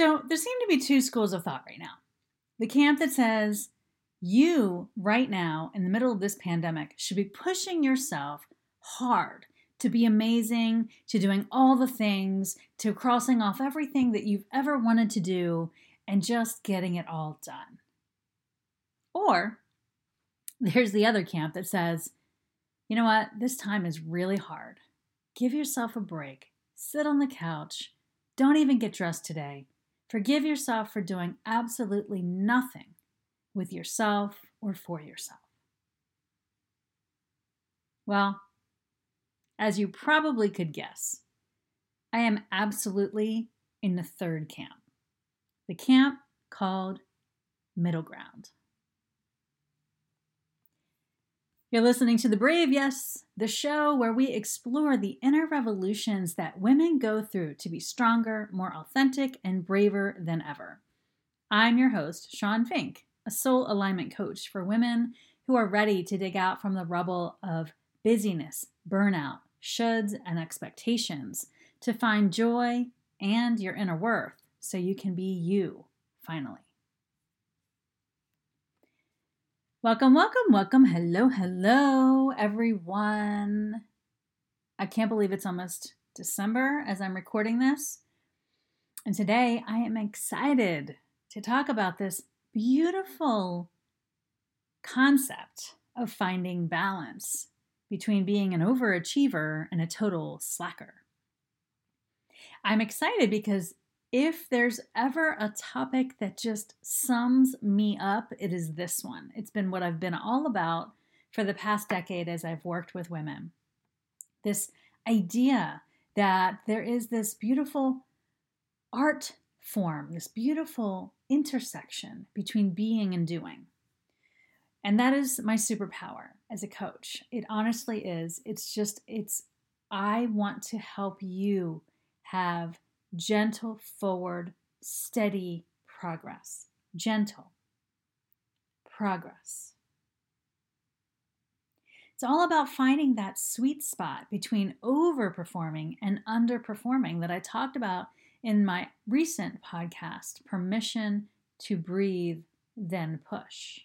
So there seem to be two schools of thought right now. The camp that says you, right now, in the middle of this pandemic, should be pushing yourself hard to be amazing, to doing all the things, to crossing off everything that you've ever wanted to do, and just getting it all done. Or there's the other camp that says, you know what, this time is really hard. Give yourself a break, sit on the couch, don't even get dressed today. Forgive yourself for doing absolutely nothing with yourself or for yourself. Well, as you probably could guess, I am absolutely in the third camp, the camp called middle ground. You're listening to The Brave Yes, the show where we explore the inner revolutions that women go through to be stronger, more authentic, and braver than ever. I'm your host, Shawn Fink, a soul alignment coach for women who are ready to dig out from the rubble of busyness, burnout, shoulds, and expectations to find joy and your inner worth so you can be you finally. Welcome, welcome, welcome. Hello, hello, everyone. I can't believe it's almost December as I'm recording this. And today I am excited to talk about this beautiful concept of finding balance between being an overachiever and a total slacker. I'm excited because if there's ever a topic that just sums me up, it is this one. It's been what I've been all about for the past decade as I've worked with women. This idea that there is this beautiful art form, this beautiful intersection between being and doing. And that is my superpower as a coach. It honestly is. It's just, it's, I want to help you have gentle forward, steady progress. Gentle progress. It's all about finding that sweet spot between overperforming and underperforming that I talked about in my recent podcast, Permission to Breathe, Then Push.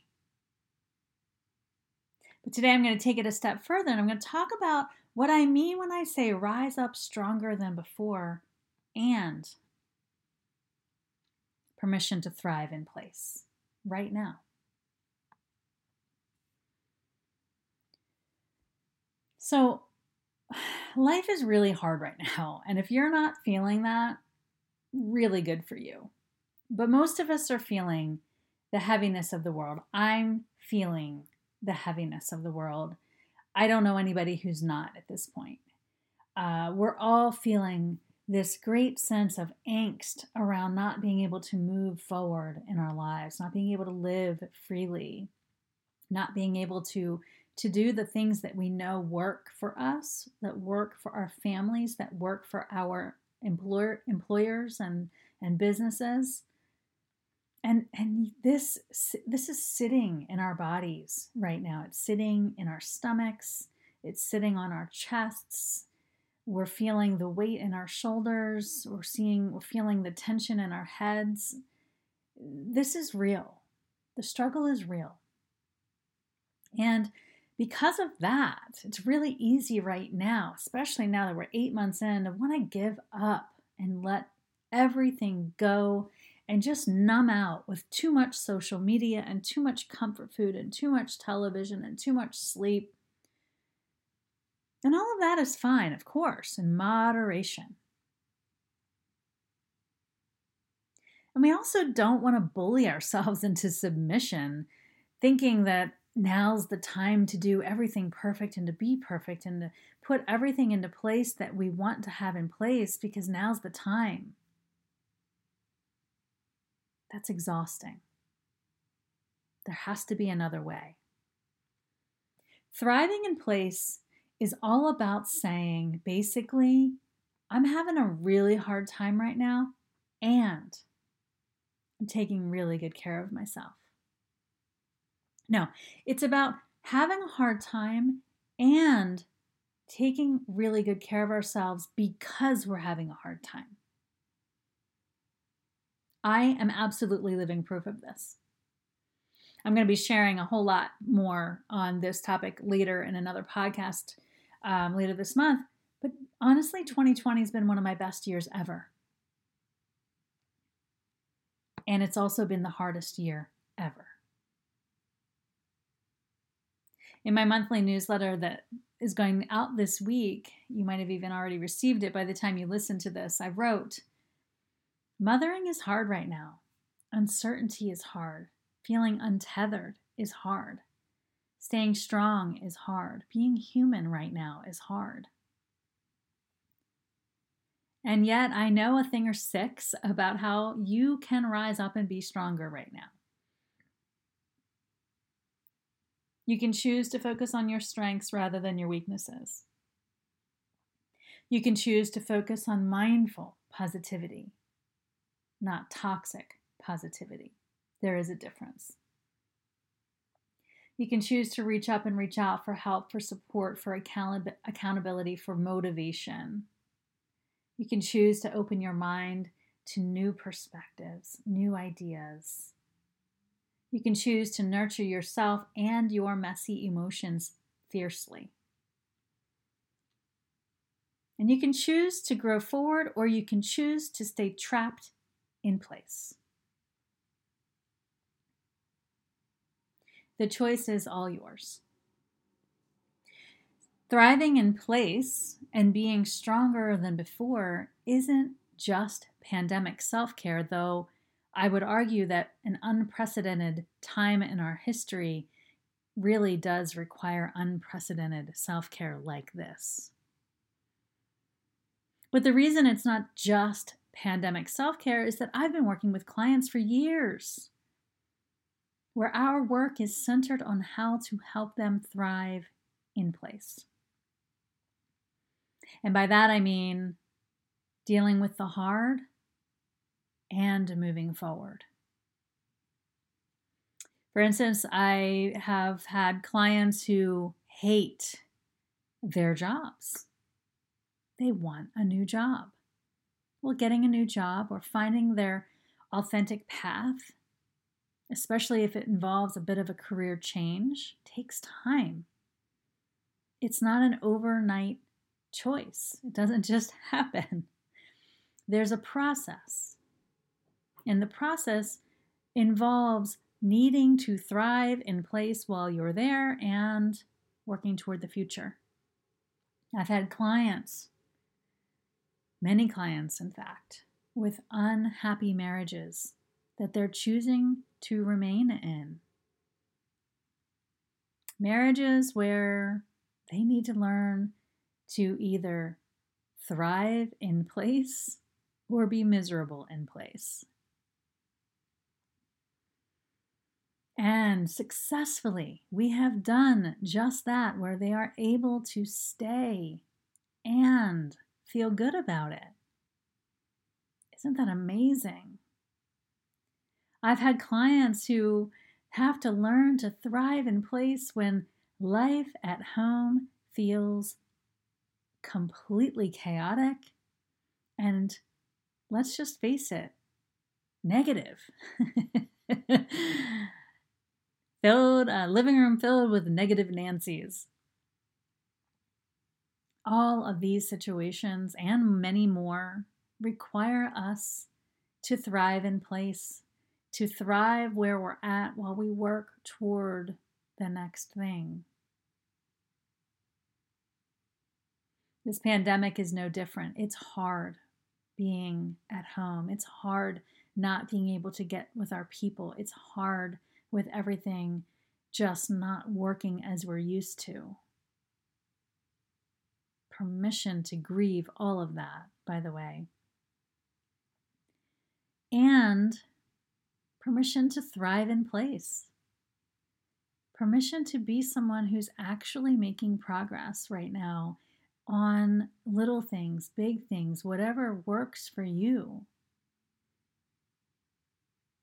But today I'm going to take it a step further and I'm going to talk about what I mean when I say rise up stronger than before and permission to thrive in place right now. So, life is really hard right now. And if you're not feeling that, really good for you. But most of us are feeling the heaviness of the world. I'm feeling the heaviness of the world. I don't know anybody who's not at this point. Uh, we're all feeling this great sense of angst around not being able to move forward in our lives, not being able to live freely, not being able to to do the things that we know work for us, that work for our families, that work for our employer employers and and businesses. And and this this is sitting in our bodies right now. It's sitting in our stomachs, it's sitting on our chests, we're feeling the weight in our shoulders, we're seeing we're feeling the tension in our heads. This is real. The struggle is real. And because of that, it's really easy right now, especially now that we're eight months in, to want to give up and let everything go and just numb out with too much social media and too much comfort food and too much television and too much sleep and all of that is fine, of course, in moderation. And we also don't want to bully ourselves into submission, thinking that now's the time to do everything perfect and to be perfect and to put everything into place that we want to have in place because now's the time. That's exhausting. There has to be another way. Thriving in place is all about saying basically, I'm having a really hard time right now, and I'm taking really good care of myself. No, it's about having a hard time and taking really good care of ourselves because we're having a hard time. I am absolutely living proof of this. I'm going to be sharing a whole lot more on this topic later in another podcast um, later this month. But honestly, 2020 has been one of my best years ever. And it's also been the hardest year ever. In my monthly newsletter that is going out this week, you might have even already received it by the time you listen to this. I wrote, Mothering is hard right now. Uncertainty is hard. Feeling untethered is hard. Staying strong is hard. Being human right now is hard. And yet, I know a thing or six about how you can rise up and be stronger right now. You can choose to focus on your strengths rather than your weaknesses. You can choose to focus on mindful positivity, not toxic positivity. There is a difference. You can choose to reach up and reach out for help, for support, for account- accountability, for motivation. You can choose to open your mind to new perspectives, new ideas. You can choose to nurture yourself and your messy emotions fiercely. And you can choose to grow forward or you can choose to stay trapped in place. The choice is all yours. Thriving in place and being stronger than before isn't just pandemic self care, though I would argue that an unprecedented time in our history really does require unprecedented self care like this. But the reason it's not just pandemic self care is that I've been working with clients for years where our work is centered on how to help them thrive in place. And by that I mean dealing with the hard and moving forward. For instance, I have had clients who hate their jobs. They want a new job. Well, getting a new job or finding their authentic path especially if it involves a bit of a career change, takes time. It's not an overnight choice, it doesn't just happen. There's a process. And the process involves needing to thrive in place while you're there and working toward the future. I've had clients, many clients, in fact, with unhappy marriages that they're choosing to remain in. Marriages where they need to learn to either thrive in place or be miserable in place. And successfully, we have done just that, where they are able to stay and feel good about it. Isn't that amazing? I've had clients who have to learn to thrive in place when life at home feels completely chaotic and let's just face it, negative. filled a living room filled with negative Nancy's. All of these situations and many more require us to thrive in place to thrive where we're at while we work toward the next thing. This pandemic is no different. It's hard being at home. It's hard not being able to get with our people. It's hard with everything just not working as we're used to. Permission to grieve all of that, by the way. And permission to thrive in place, permission to be someone who's actually making progress right now on little things, big things, whatever works for you.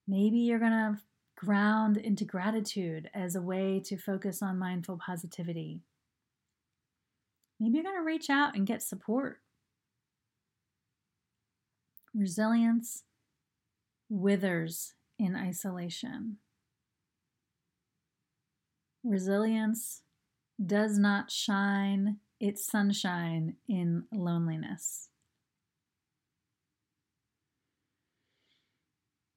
Maybe you're going to ground into gratitude as a way to focus on mindful positivity. Maybe you're going to reach out and get support. Resilience withers in isolation. Resilience does not shine its sunshine in loneliness.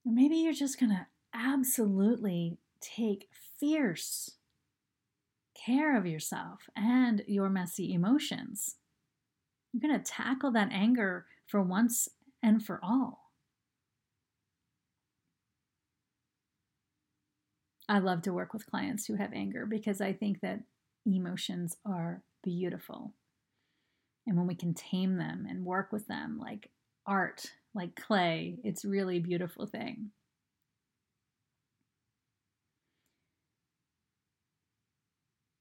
Maybe you're just going to absolutely take fierce care of yourself and your messy emotions. You're going to tackle that anger for once and for all. I love to work with clients who have anger because I think that emotions are beautiful. And when we can tame them and work with them like art, like clay, it's really a beautiful thing.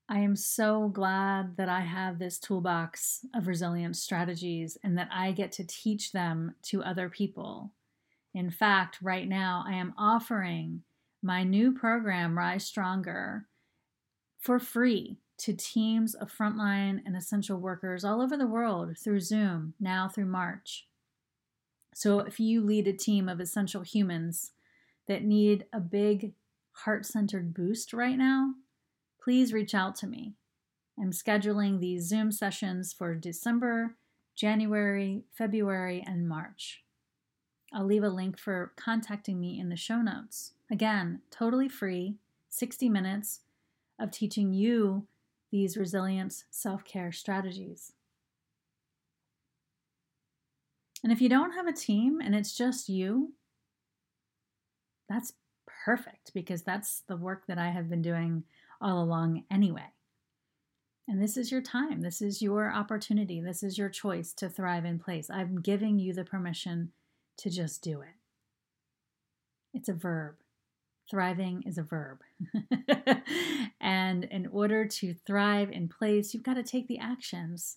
I am so glad that I have this toolbox of resilience strategies and that I get to teach them to other people. In fact, right now, I am offering my new program, Rise Stronger, for free to teams of frontline and essential workers all over the world through Zoom, now through March. So, if you lead a team of essential humans that need a big heart centered boost right now, please reach out to me. I'm scheduling these Zoom sessions for December, January, February, and March. I'll leave a link for contacting me in the show notes. Again, totally free, 60 minutes of teaching you these resilience self care strategies. And if you don't have a team and it's just you, that's perfect because that's the work that I have been doing all along anyway. And this is your time. This is your opportunity. This is your choice to thrive in place. I'm giving you the permission to just do it. It's a verb. Thriving is a verb. and in order to thrive in place, you've got to take the actions.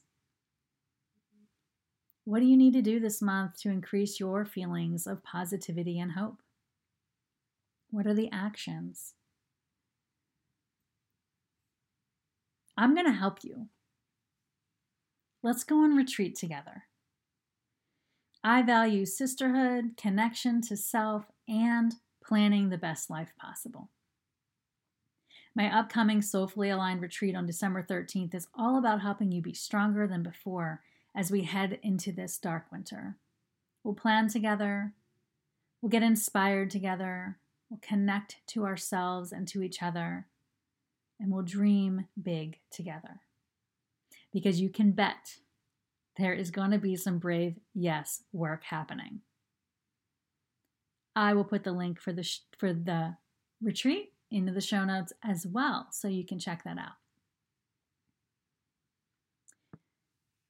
What do you need to do this month to increase your feelings of positivity and hope? What are the actions? I'm going to help you. Let's go on retreat together. I value sisterhood, connection to self, and planning the best life possible. My upcoming Soulfully Aligned retreat on December 13th is all about helping you be stronger than before as we head into this dark winter. We'll plan together, we'll get inspired together, we'll connect to ourselves and to each other, and we'll dream big together. Because you can bet there is going to be some brave yes work happening. I will put the link for the sh- for the retreat into the show notes as well so you can check that out.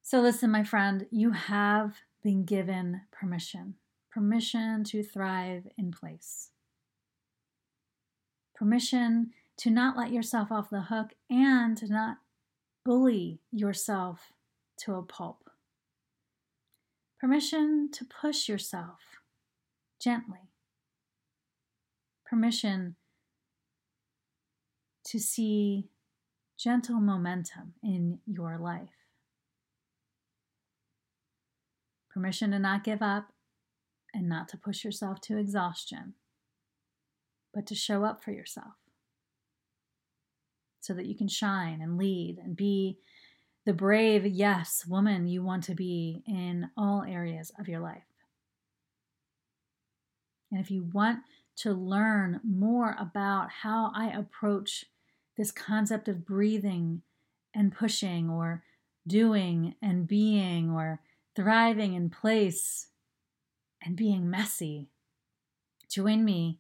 So listen my friend, you have been given permission. Permission to thrive in place. Permission to not let yourself off the hook and to not bully yourself to a pulp. Permission to push yourself gently. Permission to see gentle momentum in your life. Permission to not give up and not to push yourself to exhaustion, but to show up for yourself so that you can shine and lead and be the brave, yes, woman you want to be in all areas of your life. And if you want to learn more about how I approach this concept of breathing and pushing, or doing and being, or thriving in place and being messy, join me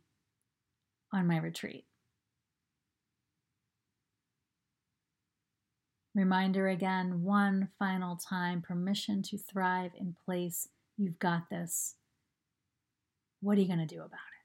on my retreat. Reminder again, one final time permission to thrive in place. You've got this. What are you going to do about it?